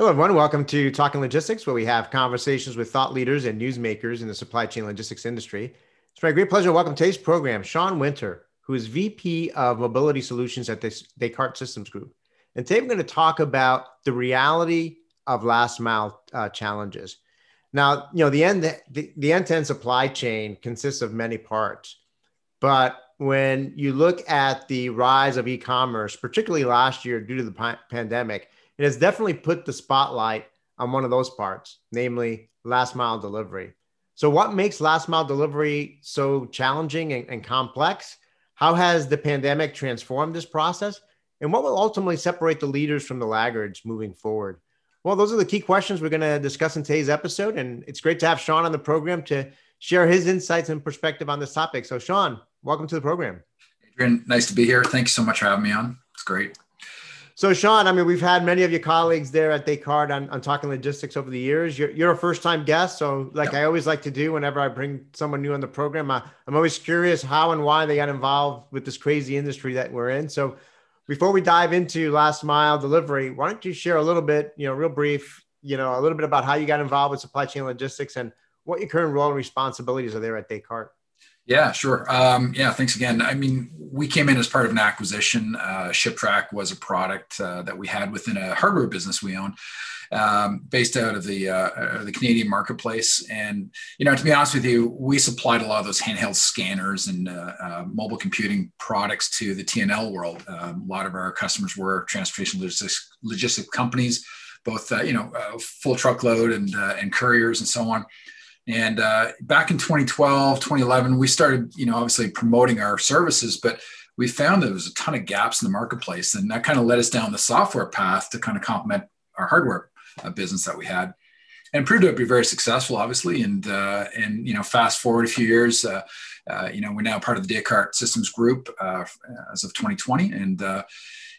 Hello, everyone. Welcome to Talking Logistics, where we have conversations with thought leaders and newsmakers in the supply chain logistics industry. It's my great pleasure to welcome today's program Sean Winter, who is VP of Mobility Solutions at this Descartes Systems Group. And today we're going to talk about the reality of last mile uh, challenges. Now, you know, the end the, the end-to-end supply chain consists of many parts, but when you look at the rise of e-commerce, particularly last year due to the pa- pandemic, it has definitely put the spotlight on one of those parts, namely last mile delivery. So, what makes last mile delivery so challenging and, and complex? How has the pandemic transformed this process? And what will ultimately separate the leaders from the laggards moving forward? Well, those are the key questions we're going to discuss in today's episode. And it's great to have Sean on the program to share his insights and perspective on this topic. So, Sean, welcome to the program. Adrian, nice to be here. Thank you so much for having me on. It's great. So, Sean, I mean, we've had many of your colleagues there at Descartes on, on talking logistics over the years. You're, you're a first time guest. So, like. I always like to do whenever I bring someone new on the program, I, I'm always curious how and why they got involved with this crazy industry that we're in. So, before we dive into last mile delivery, why don't you share a little bit, you know, real brief, you know, a little bit about how you got involved with supply chain logistics and what your current role and responsibilities are there at Descartes? Yeah, sure. Um, yeah, thanks again. I mean, we came in as part of an acquisition. Uh, ShipTrack was a product uh, that we had within a hardware business we own, um, based out of the uh, the Canadian marketplace. And you know, to be honest with you, we supplied a lot of those handheld scanners and uh, uh, mobile computing products to the T&L world. Um, a lot of our customers were transportation logistics, logistics companies, both uh, you know full truckload and and couriers and so on. And uh, back in 2012, 2011, we started, you know, obviously promoting our services, but we found there was a ton of gaps in the marketplace, and that kind of led us down the software path to kind of complement our hardware uh, business that we had, and proved to be very successful, obviously. And uh, and you know, fast forward a few years, uh, uh, you know, we're now part of the Descartes Systems Group uh, as of 2020, and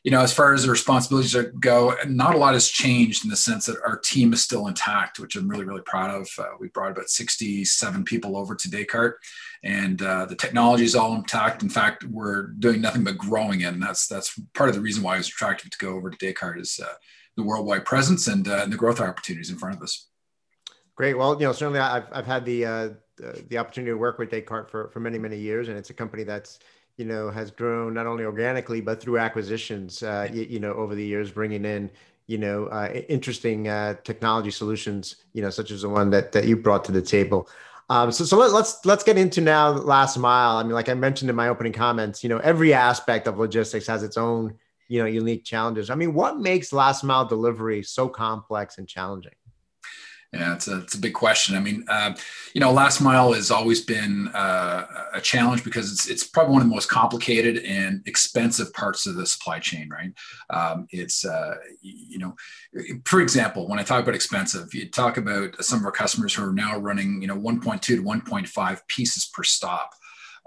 you know, as far as the responsibilities go, not a lot has changed in the sense that our team is still intact, which I'm really, really proud of. Uh, we brought about 67 people over to Descartes, and uh, the technology is all intact. In fact, we're doing nothing but growing and that's that's part of the reason why I was attracted to go over to Descartes is uh, the worldwide presence and, uh, and, the growth opportunities in front of us. Great. Well, you know, certainly I've I've had the uh, the opportunity to work with Descartes for for many many years, and it's a company that's you know, has grown not only organically but through acquisitions. Uh, you, you, know, over the years, bringing in you know uh, interesting uh, technology solutions. You know, such as the one that that you brought to the table. Um, so so let, let's let's get into now last mile. I mean, like I mentioned in my opening comments, you know, every aspect of logistics has its own you know unique challenges. I mean, what makes last mile delivery so complex and challenging? Yeah, it's a, it's a big question. I mean, uh, you know, last mile has always been uh, a challenge because it's it's probably one of the most complicated and expensive parts of the supply chain, right? Um, it's uh, you know, for example, when I talk about expensive, you talk about some of our customers who are now running you know 1.2 to 1.5 pieces per stop.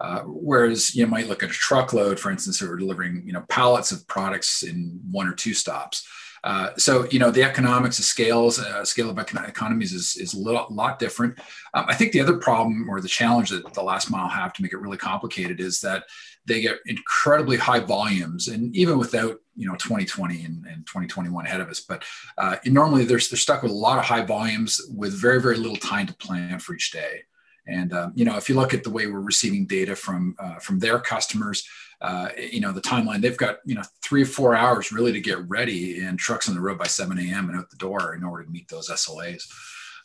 Uh, whereas you might look at a truckload, for instance, who are delivering you know pallets of products in one or two stops. Uh, so you know the economics of scales, uh, scale of economies is is a lot different. Um, I think the other problem or the challenge that the last mile have to make it really complicated is that they get incredibly high volumes, and even without you know 2020 and, and 2021 ahead of us, but uh, normally they're they're stuck with a lot of high volumes with very very little time to plan for each day. And um, you know, if you look at the way we're receiving data from uh, from their customers, uh, you know, the timeline they've got you know three or four hours really to get ready, and trucks on the road by 7 a.m. and out the door in order to meet those SLAs.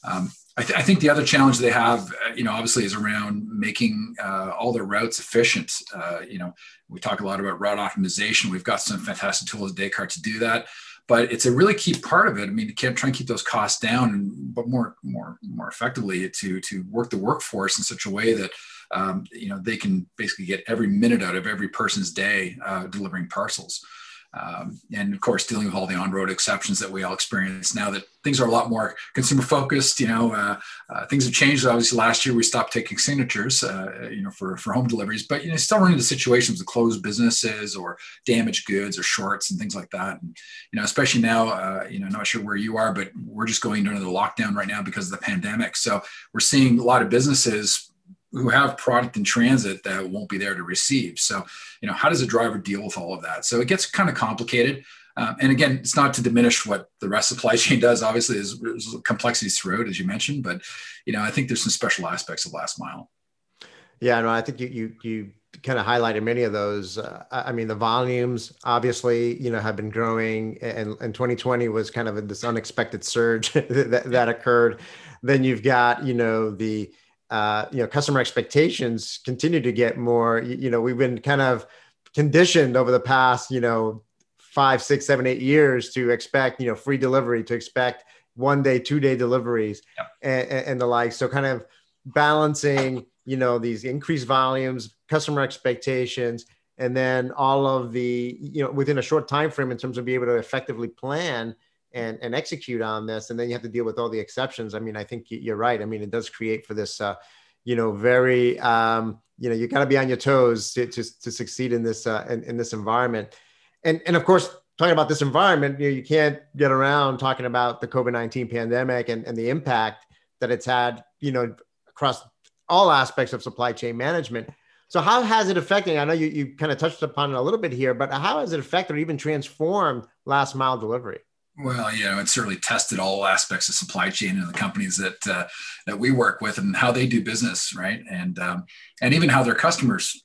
Um, I, th- I, think the other challenge they have, uh, you know, obviously is around making uh, all their routes efficient. Uh, you know, we talk a lot about route optimization. We've got some fantastic tools at Descartes to do that but it's a really key part of it. I mean, you can't try and keep those costs down, but more, more, more effectively to to work the workforce in such a way that um, you know they can basically get every minute out of every person's day uh, delivering parcels. Um, and of course, dealing with all the on-road exceptions that we all experience now that things are a lot more consumer focused. You know, uh, uh, things have changed. Obviously, last year we stopped taking signatures, uh, you know, for, for home deliveries, but you know, still run into situations with closed businesses or damaged goods or shorts and things like that. And you know, especially now, uh, you know, not sure where you are, but we're just going into the lockdown right now because of the pandemic. So we're seeing a lot of businesses who have product in transit that won't be there to receive. So, you know, how does a driver deal with all of that? So it gets kind of complicated. Um, and again, it's not to diminish what the rest of supply chain does. Obviously, there's, complexities throughout, as you mentioned, but you know, I think there's some special aspects of last mile. Yeah, no, I think you you you kind of highlighted many of those. Uh, I mean, the volumes obviously, you know, have been growing, and, and 2020 was kind of this unexpected surge that, that occurred. Then you've got, you know, the uh, you know customer expectations continue to get more. You, know, we've been kind of conditioned over the past, you know, five, six, seven, eight years to expect, you know, free delivery, to expect one day, two day deliveries, yep. and, and the like. So, kind of balancing you know these increased volumes customer expectations and then all of the you know within a short time frame in terms of being able to effectively plan and and execute on this and then you have to deal with all the exceptions i mean i think you're right i mean it does create for this uh, you know very um, you know you got to be on your toes to, to, to succeed in this uh, in, in this environment and and of course talking about this environment you, know, you can't get around talking about the covid-19 pandemic and, and the impact that it's had you know across all aspects of supply chain management. So how has it affected? I know you, you kind of touched upon it a little bit here, but how has it affected or even transformed last mile delivery? Well, you know, it certainly tested all aspects of supply chain and the companies that uh, that we work with and how they do business, right? And um, and even how their customers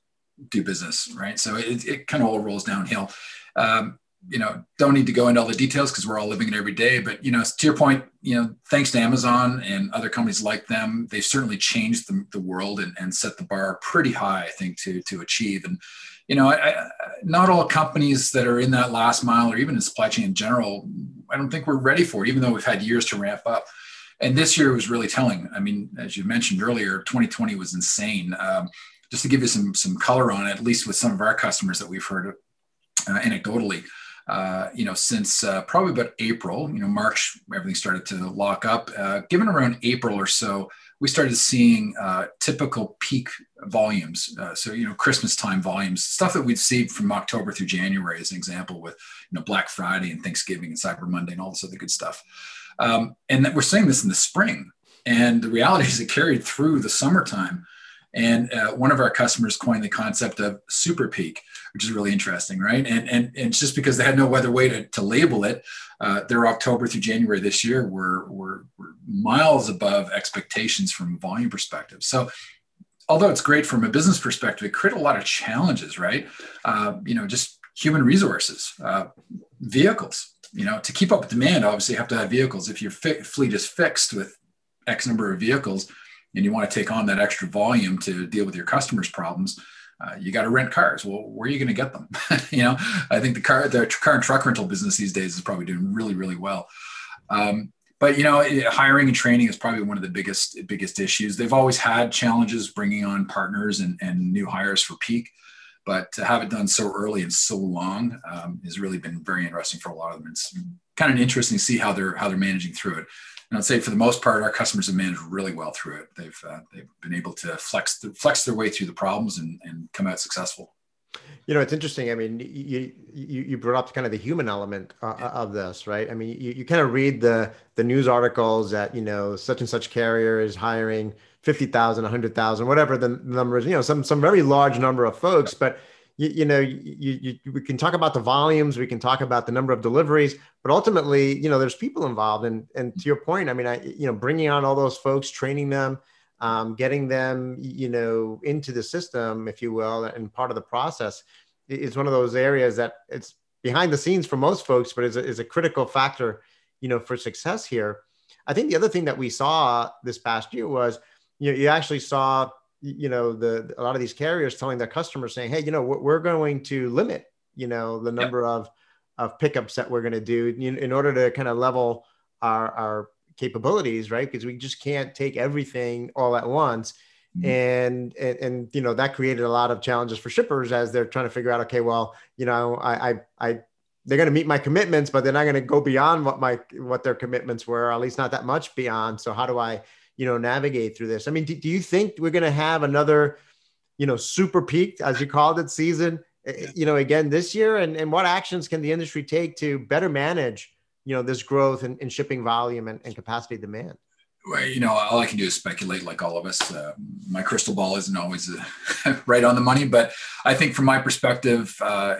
do business, right? So it, it kind of all rolls downhill. Um, you know, don't need to go into all the details because we're all living it every day. But you know, to your point, you know, thanks to Amazon and other companies like them, they've certainly changed the, the world and, and set the bar pretty high, I think, to to achieve. And you know, I, I, not all companies that are in that last mile or even in supply chain in general, I don't think we're ready for it, even though we've had years to ramp up. And this year was really telling. I mean, as you mentioned earlier, 2020 was insane. Um, just to give you some some color on it, at least with some of our customers that we've heard uh, anecdotally uh, you know, since uh, probably about April, you know, March, everything started to lock up. Uh, given around April or so, we started seeing uh, typical peak volumes. Uh, so, you know, Christmas time volumes, stuff that we'd see from October through January, as an example, with, you know, Black Friday and Thanksgiving and Cyber Monday and all this other good stuff. Um, and that we're seeing this in the spring. And the reality is it carried through the summertime. And uh, one of our customers coined the concept of super peak, which is really interesting, right? And and, and just because they had no other way to, to label it, uh, their October through January this year were, were, were miles above expectations from a volume perspective. So although it's great from a business perspective, it created a lot of challenges, right? Uh, you know, just human resources, uh, vehicles. You know, to keep up with demand, obviously you have to have vehicles. If your fi- fleet is fixed with X number of vehicles, and you want to take on that extra volume to deal with your customers' problems, uh, you got to rent cars. Well, where are you going to get them? you know, I think the car, the car and truck rental business these days is probably doing really, really well. Um, but you know, hiring and training is probably one of the biggest, biggest issues. They've always had challenges bringing on partners and, and new hires for peak, but to have it done so early and so long um, has really been very interesting for a lot of them. It's kind of interesting to see how they're how they're managing through it. And I'd say for the most part, our customers have managed really well through it. They've uh, they've been able to flex the, flex their way through the problems and, and come out successful. You know, it's interesting. I mean, you you, you brought up kind of the human element uh, of this, right? I mean, you, you kind of read the the news articles that you know such and such carrier is hiring 50,000, 100,000, whatever the numbers, you know, some some very large number of folks, but you, you know, you, you, we can talk about the volumes, we can talk about the number of deliveries, but ultimately, you know, there's people involved. And, and to your point, I mean, I, you know, bringing on all those folks, training them, um, getting them, you know, into the system, if you will, and part of the process is one of those areas that it's behind the scenes for most folks, but is a, is a critical factor, you know, for success here. I think the other thing that we saw this past year was, you know, you actually saw you know the a lot of these carriers telling their customers saying hey you know we're going to limit you know the number yep. of of pickups that we're going to do in, in order to kind of level our our capabilities right because we just can't take everything all at once mm-hmm. and, and and you know that created a lot of challenges for shippers as they're trying to figure out okay well you know i i, I they're going to meet my commitments but they're not going to go beyond what my what their commitments were at least not that much beyond so how do i you know navigate through this i mean do, do you think we're going to have another you know super peak as you called it season eh, eh, you know again this year and, and what actions can the industry take to better manage you know this growth in, in shipping volume and, and capacity demand well, you know, all I can do is speculate, like all of us. Uh, my crystal ball isn't always uh, right on the money, but I think from my perspective, uh,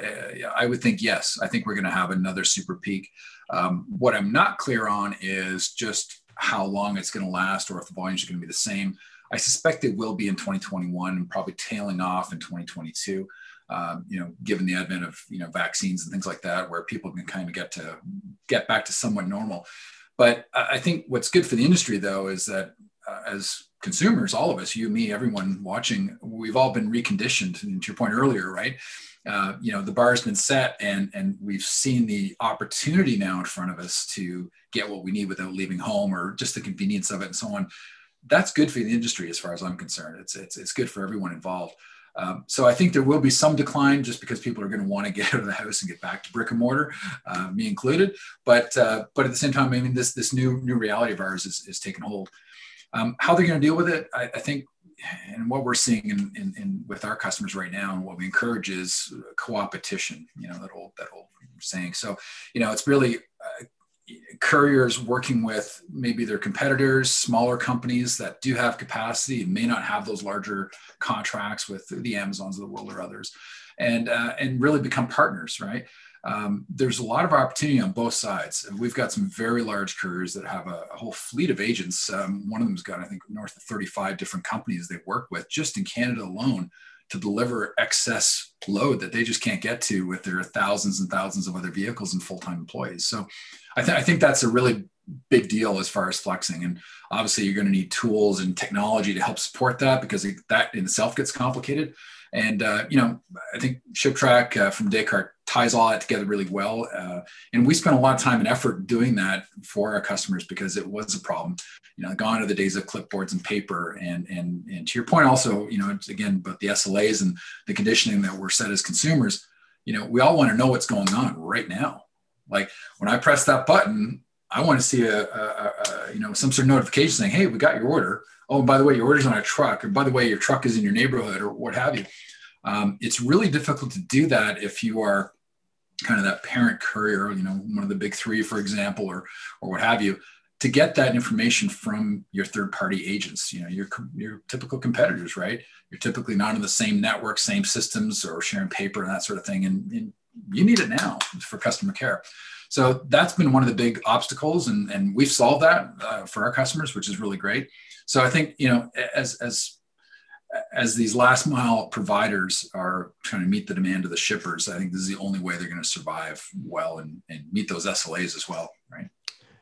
I would think yes. I think we're going to have another super peak. Um, what I'm not clear on is just how long it's going to last, or if the volumes are going to be the same. I suspect it will be in 2021 and probably tailing off in 2022. Um, you know, given the advent of you know vaccines and things like that, where people can kind of get to get back to somewhat normal. But I think what's good for the industry, though, is that uh, as consumers, all of us, you, me, everyone watching, we've all been reconditioned. And to your point earlier, right? Uh, you know, the bar has been set, and and we've seen the opportunity now in front of us to get what we need without leaving home, or just the convenience of it, and so on. That's good for the industry, as far as I'm concerned. It's it's it's good for everyone involved. Um, so I think there will be some decline just because people are going to want to get out of the house and get back to brick and mortar, uh, me included. But uh, but at the same time, I mean, this this new new reality of ours is, is taking hold. Um, how they're going to deal with it, I, I think, and what we're seeing in, in, in, with our customers right now, and what we encourage is co-opetition. You know that old that old saying. So you know, it's really uh, couriers working with maybe their competitors, smaller companies that do have capacity and may not have those larger contracts with the Amazons of the world or others, and uh, and really become partners, right? Um, there's a lot of opportunity on both sides. We've got some very large couriers that have a, a whole fleet of agents. Um, one of them's got, I think, north of 35 different companies they work with just in Canada alone to deliver excess load that they just can't get to with their thousands and thousands of other vehicles and full-time employees. So I, th- I think that's a really big deal as far as flexing. And obviously, you're going to need tools and technology to help support that because that in itself gets complicated. And uh, you know, I think ShipTrack uh, from Descartes ties all that together really well. Uh, and we spent a lot of time and effort doing that for our customers because it was a problem. You know, gone are the days of clipboards and paper. And and and to your point, also, you know, again, but the SLAs and the conditioning that we're set as consumers. You know, we all want to know what's going on right now like when I press that button, I want to see a, a, a, you know some sort of notification saying, "Hey, we got your order." Oh, by the way, your order's on a truck, or by the way, your truck is in your neighborhood, or what have you. Um, it's really difficult to do that if you are kind of that parent courier, you know, one of the big three, for example, or or what have you, to get that information from your third party agents. You know, your your typical competitors, right? You're typically not in the same network, same systems, or sharing paper and that sort of thing. And, and you need it now for customer care. So that's been one of the big obstacles, and, and we've solved that uh, for our customers, which is really great. So I think you know as as as these last mile providers are trying to meet the demand of the shippers, I think this is the only way they're going to survive well and, and meet those SLAs as well, right?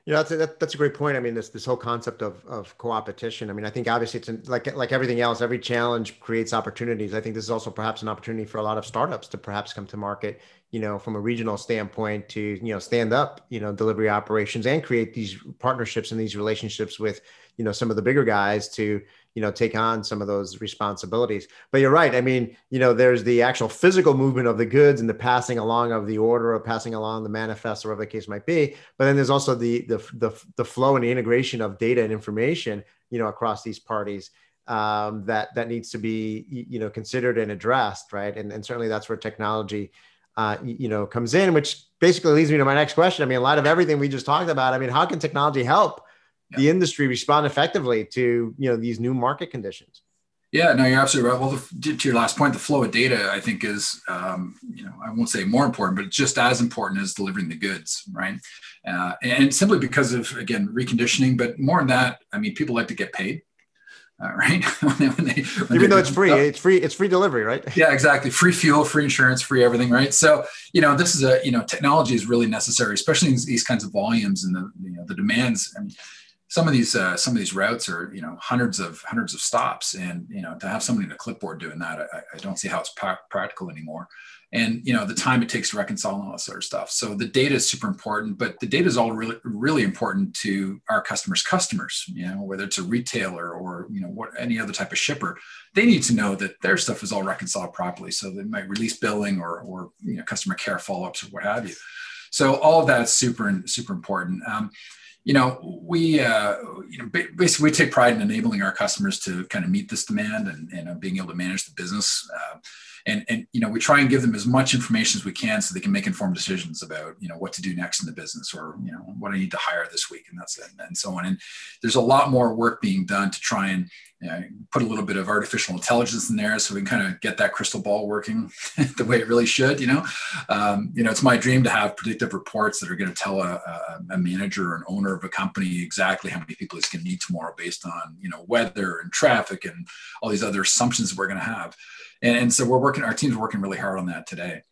Yeah, that's a, that, that's a great point. I mean, this this whole concept of of co-opetition. I mean, I think obviously it's an, like like everything else. Every challenge creates opportunities. I think this is also perhaps an opportunity for a lot of startups to perhaps come to market. You know, from a regional standpoint, to you know stand up, you know, delivery operations and create these partnerships and these relationships with you know some of the bigger guys to you know take on some of those responsibilities. But you're right. I mean you know there's the actual physical movement of the goods and the passing along of the order or passing along the manifest or whatever the case might be. But then there's also the the the, the flow and the integration of data and information you know across these parties um, that that needs to be you know considered and addressed right? And, and certainly that's where technology uh, you know comes in which basically leads me to my next question. I mean a lot of everything we just talked about i mean how can technology help the industry respond effectively to you know these new market conditions yeah, no, you're absolutely right. Well, the, to your last point, the flow of data, I think, is, um, you know, I won't say more important, but just as important as delivering the goods, right? Uh, and simply because of, again, reconditioning, but more than that, I mean, people like to get paid, uh, right? when they, when they, when Even though it's free, it's free, it's free delivery, right? yeah, exactly. Free fuel, free insurance, free everything, right? So, you know, this is a, you know, technology is really necessary, especially in these kinds of volumes and the, you know, the demands. I mean, some of these uh, some of these routes are you know hundreds of hundreds of stops and you know to have somebody in a clipboard doing that i, I don't see how it's pra- practical anymore. And you know the time it takes to reconcile and all that sort of stuff. So the data is super important but the data is all really really important to our customers customers you know whether it's a retailer or you know what any other type of shipper. They need to know that their stuff is all reconciled properly so they might release billing or or you know customer care follow-ups or what have you. So all of that is super super important. Um, you know, we uh, you know basically we take pride in enabling our customers to kind of meet this demand and, and uh, being able to manage the business. Uh, and and you know we try and give them as much information as we can so they can make informed decisions about you know what to do next in the business or you know what I need to hire this week and that's it and so on. And there's a lot more work being done to try and you know, put a little bit of artificial intelligence in there so we can kind of get that crystal ball working the way it really should. You know, um, you know, it's my dream to have predictive reports that are going to tell a, a, manager or an owner of a company exactly how many people it's going to need tomorrow based on you know weather and traffic and all these other assumptions that we're going to have. And, and so we're working, our team's working really hard on that today.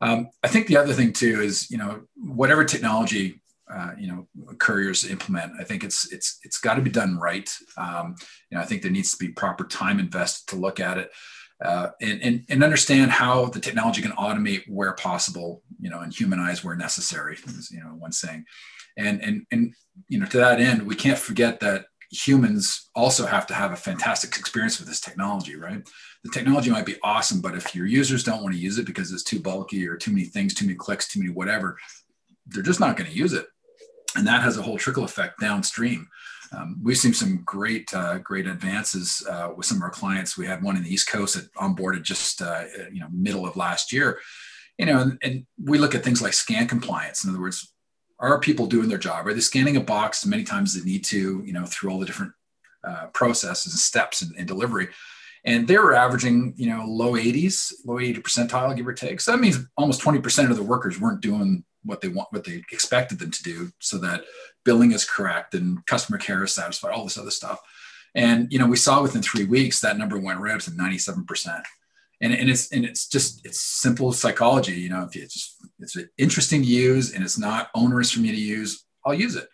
Um, I think the other thing too is, you know, whatever technology uh, you know couriers implement. I think it's it's it's got to be done right. Um, you know i think there needs to be proper time invested to look at it uh, and, and, and understand how the technology can automate where possible you know and humanize where necessary you know one saying. And and and you know to that end we can't forget that humans also have to have a fantastic experience with this technology right? The technology might be awesome, but if your users don't want to use it because it's too bulky or too many things, too many clicks, too many whatever, they're just not going to use it. And that has a whole trickle effect downstream. Um, we've seen some great, uh, great advances uh, with some of our clients. We had one in the East Coast that onboarded just, uh, you know, middle of last year. You know, and, and we look at things like scan compliance. In other words, are people doing their job? Are they scanning a box many times they need to, you know, through all the different uh, processes and steps in, in delivery? and they were averaging you know low 80s low 80 percentile give or take so that means almost 20% of the workers weren't doing what they want what they expected them to do so that billing is correct and customer care is satisfied all this other stuff and you know we saw within three weeks that number went right up to 97% and, and it's and it's just it's simple psychology you know if it's just it's interesting to use and it's not onerous for me to use i'll use it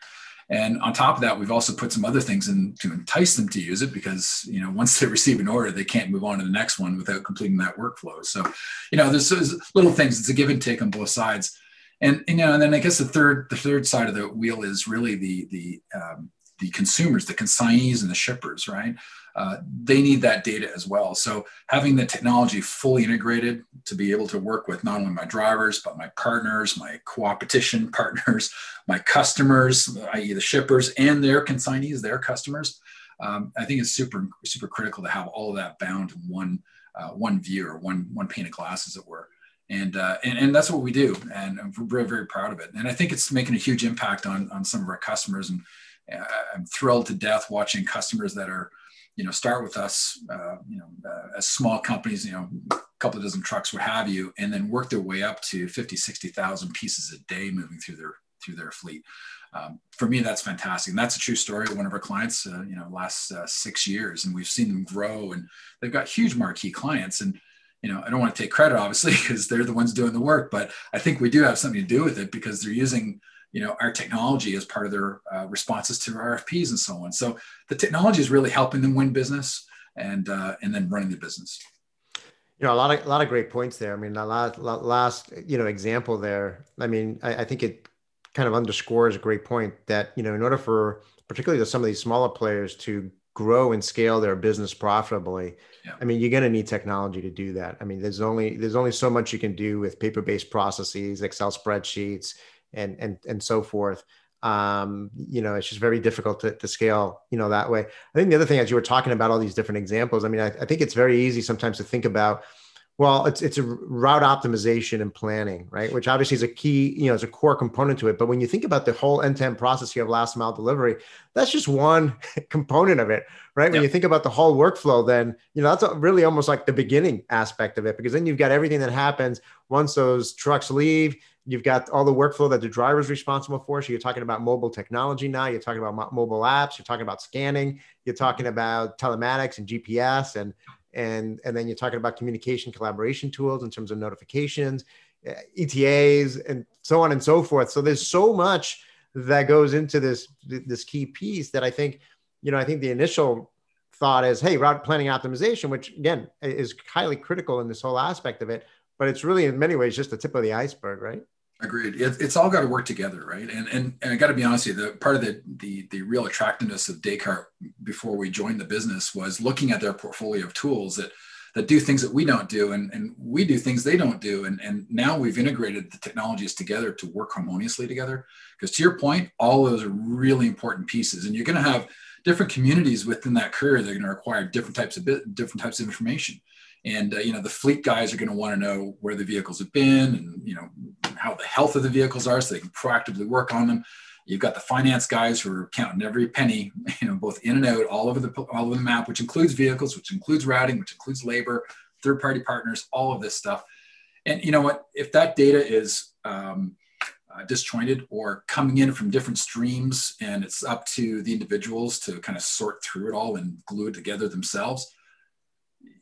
and on top of that, we've also put some other things in to entice them to use it because, you know, once they receive an order, they can't move on to the next one without completing that workflow. So, you know, there's, there's little things. It's a give and take on both sides. And, you know, and then I guess the third, the third side of the wheel is really the, the, um, the consumers, the consignees and the shippers, right? Uh, they need that data as well. So having the technology fully integrated to be able to work with not only my drivers, but my partners, my co-opetition partners, my customers, i.e. the shippers and their consignees, their customers. Um, I think it's super, super critical to have all of that bound in one, uh, one view or one, one pane of glass, as it were. And, uh, and, and that's what we do. And I'm very, very proud of it. And I think it's making a huge impact on, on some of our customers. And uh, I'm thrilled to death watching customers that are, you know, start with us, uh, you know, uh, as small companies, you know, a couple of dozen trucks, what have you, and then work their way up to 50, 60,000 pieces a day moving through their through their fleet. Um, for me, that's fantastic. And that's a true story of one of our clients, uh, you know, last uh, six years. And we've seen them grow and they've got huge marquee clients. And, you know, I don't want to take credit, obviously, because they're the ones doing the work, but I think we do have something to do with it because they're using you know our technology as part of their uh, responses to RFPs and so on. So the technology is really helping them win business and uh, and then running the business. You know, a lot of a lot of great points there. I mean, the last last you know example there. I mean, I, I think it kind of underscores a great point that you know in order for particularly some of these smaller players to grow and scale their business profitably yeah. i mean you're going to need technology to do that i mean there's only there's only so much you can do with paper-based processes excel spreadsheets and and and so forth um, you know, it's just very difficult to, to scale, you know, that way. I think the other thing, as you were talking about all these different examples, I mean, I, I think it's very easy sometimes to think about, well, it's it's a route optimization and planning, right? Which obviously is a key, you know, is a core component to it. But when you think about the whole end-to-end process here of last mile delivery, that's just one component of it, right? When yep. you think about the whole workflow, then you know that's really almost like the beginning aspect of it, because then you've got everything that happens once those trucks leave You've got all the workflow that the driver is responsible for. So you're talking about mobile technology now. You're talking about mobile apps. You're talking about scanning. You're talking about telematics and GPS, and and and then you're talking about communication collaboration tools in terms of notifications, eh, ETAs, and so on and so forth. So there's so much that goes into this this key piece that I think, you know, I think the initial thought is, hey, route planning optimization, which again is highly critical in this whole aspect of it, but it's really in many ways just the tip of the iceberg, right? Agreed. It, it's all got to work together, right? And and, and I got to be honest with you, the part of the, the the real attractiveness of Descartes before we joined the business was looking at their portfolio of tools that that do things that we don't do and, and we do things they don't do and, and now we've integrated the technologies together to work harmoniously together because to your point all those are really important pieces and you're going to have different communities within that career that are going to require different types of different types of information and uh, you know the fleet guys are going to want to know where the vehicles have been and you know how the health of the vehicles are so they can proactively work on them. You've got the finance guys who are counting every penny you know both in and out all over the all over the map which includes vehicles which includes routing which includes labor third party partners all of this stuff. And you know what? If that data is um, uh, disjointed or coming in from different streams and it's up to the individuals to kind of sort through it all and glue it together themselves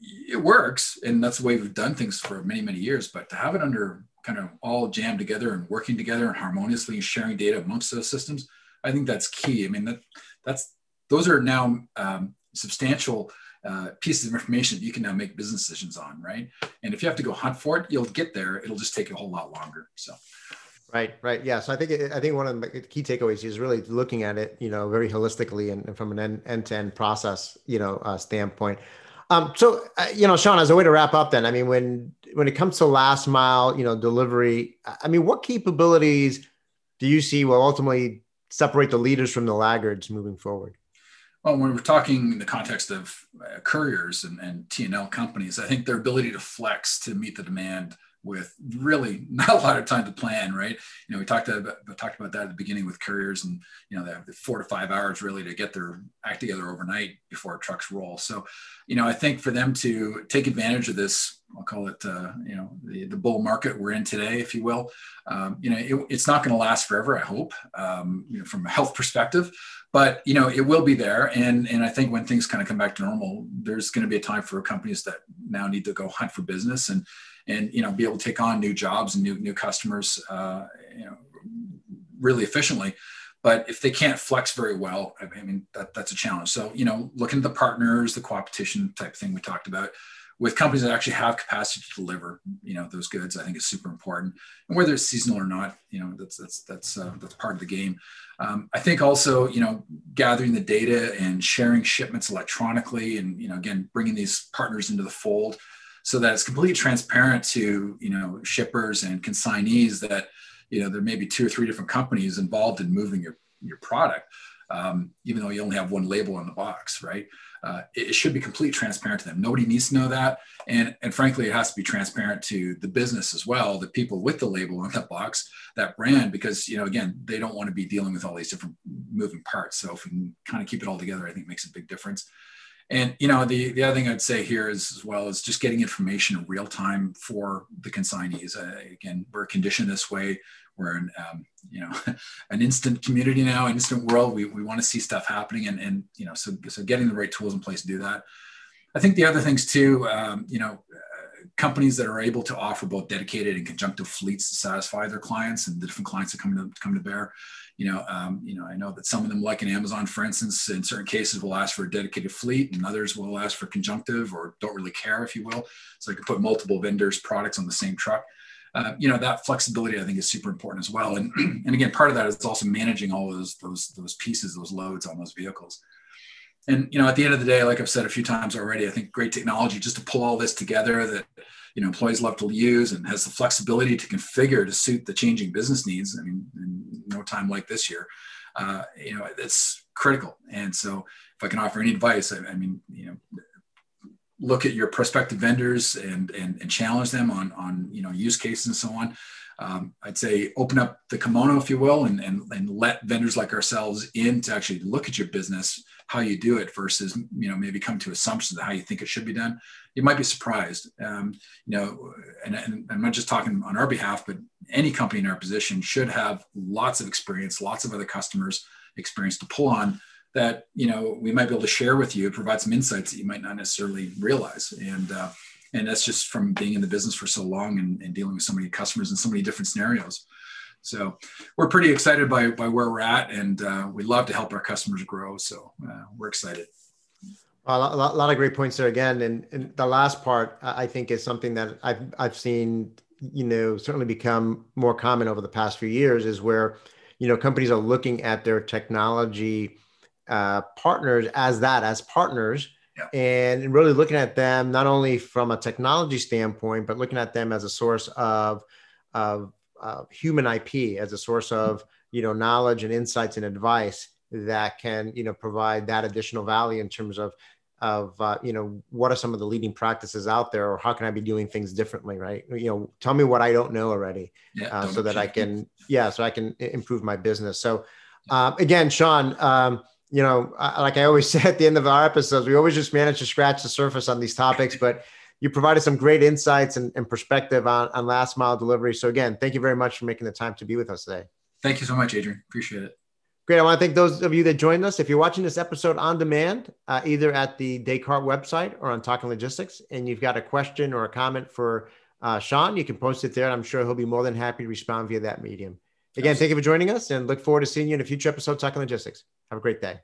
it works. And that's the way we've done things for many many years. But to have it under kind of all jammed together and working together and harmoniously and sharing data amongst those systems i think that's key i mean that that's those are now um, substantial uh, pieces of information that you can now make business decisions on right and if you have to go hunt for it you'll get there it'll just take a whole lot longer so Right, right. Yeah. So I think I think one of the key takeaways is really looking at it, you know, very holistically and, from an end to end process, you know, uh, standpoint. Um, so, uh, you know, Sean, as a way to wrap up, then, I mean, when when it comes to last mile, you know, delivery, I mean, what capabilities do you see will ultimately separate the leaders from the laggards moving forward? Well, when we're talking in the context of uh, couriers and, and T&L companies, I think their ability to flex to meet the demand with really not a lot of time to plan, right? You know, we talked about talked about that at the beginning with couriers, and you know, they have the four to five hours really to get their act together overnight before trucks roll. So, you know, I think for them to take advantage of this, I'll call it, uh, you know, the, the bull market we're in today, if you will. Um, you know, it, it's not going to last forever. I hope, um, you know, from a health perspective, but you know, it will be there. And and I think when things kind of come back to normal, there's going to be a time for companies that now need to go hunt for business and and you know be able to take on new jobs and new new customers uh, you know really efficiently. But if they can't flex very well i mean that, that's a challenge. So you know looking at the partners the competition type thing we talked about with companies that actually have capacity to deliver you know those goods i think is super important. And whether it's seasonal or not you know that's that's that's uh, that's part of the game. Um, i think also you know gathering the data and sharing shipments electronically and you know again bringing these partners into the fold so that it's completely transparent to you know shippers and consignees that you know there may be two or three different companies involved in moving your your product um, even though you only have one label on the box right? Uh, it, it, should be completely transparent to them. Nobody needs to know that. And and frankly it has to be transparent to the business as well the people with the label on that box that brand because you know again they don't want to be dealing with all these different moving parts. So if we can kind of keep it all together i think makes a big difference. And you know, the the other thing I'd say here is as well is just getting information in real time for the consignees. Uh, again, we're conditioned this way. We're in um, you know an instant community now, an instant world. We, we want to see stuff happening, and and you know, so so getting the right tools in place to do that. I think the other things too, um, you know, uh, companies that are able to offer both dedicated and conjunctive fleets to satisfy their clients and the different clients that come to come to bear you know, um, you know, I know that some of them, like in Amazon, for instance, in certain cases will ask for a dedicated fleet, and others will ask for conjunctive or don't really care, if you will. So I can put multiple vendors' products on the same truck. Uh, you know, that flexibility I think is super important as well. And and again, part of that is also managing all those those those pieces, those loads on those vehicles. And you know, at the end of the day, like I've said a few times already, I think great technology just to pull all this together that you know employees love to use and has the flexibility to configure to suit the changing business needs. I mean, no time like this year, uh, you know, it's critical. And so, if I can offer any advice, I, I mean, you know, look at your prospective vendors and, and and challenge them on on you know use cases and so on um, I'd say open up the kimono, if you will, and, and, and let vendors like ourselves in to actually look at your business, how you do it versus, you know, maybe come to assumptions of how you think it should be done. You might be surprised. Um, you know, and, and I'm not just talking on our behalf, but any company in our position should have lots of experience, lots of other customers experience to pull on that, you know, we might be able to share with you, provide some insights that you might not necessarily realize. And, uh, and that's just from being in the business for so long and, and dealing with so many customers in so many different scenarios. So we're pretty excited by, by where we're at and uh, we love to help our customers grow. So uh, we're excited. A lot, a lot, of great points there again. And, and the last part i think is something that i've, I've seen you know certainly become more common over the past few years is where you know companies are looking at their technology uh, partners as that as partners yeah. and really looking at them not only from a technology standpoint, but looking at them as a source of, of, of human IP, as a source of you know knowledge and insights and advice that can you know provide that additional value in terms of of uh, you know what are some of the leading practices out there or how can i be doing things differently right? You know tell me what i don't know already yeah, uh, so that i can yeah so i can improve my business. So um, again sean um, you know like i always say at the end of our episodes we always just manage to scratch the surface on these topics but you provided some great insights and, and perspective on, on last mile delivery so again thank you very much for making the time to be with us today thank you so much adrian appreciate it Great. I want to thank those of you that joined us. If you're watching this episode on demand, uh, either at the Descartes website or on Talking Logistics, and you've got a question or a comment for uh, Sean, you can post it there. And I'm sure he'll be more than happy to respond via that medium. Again, thank you for joining us and look forward to seeing you in a future episode Talking Logistics. Have a great day.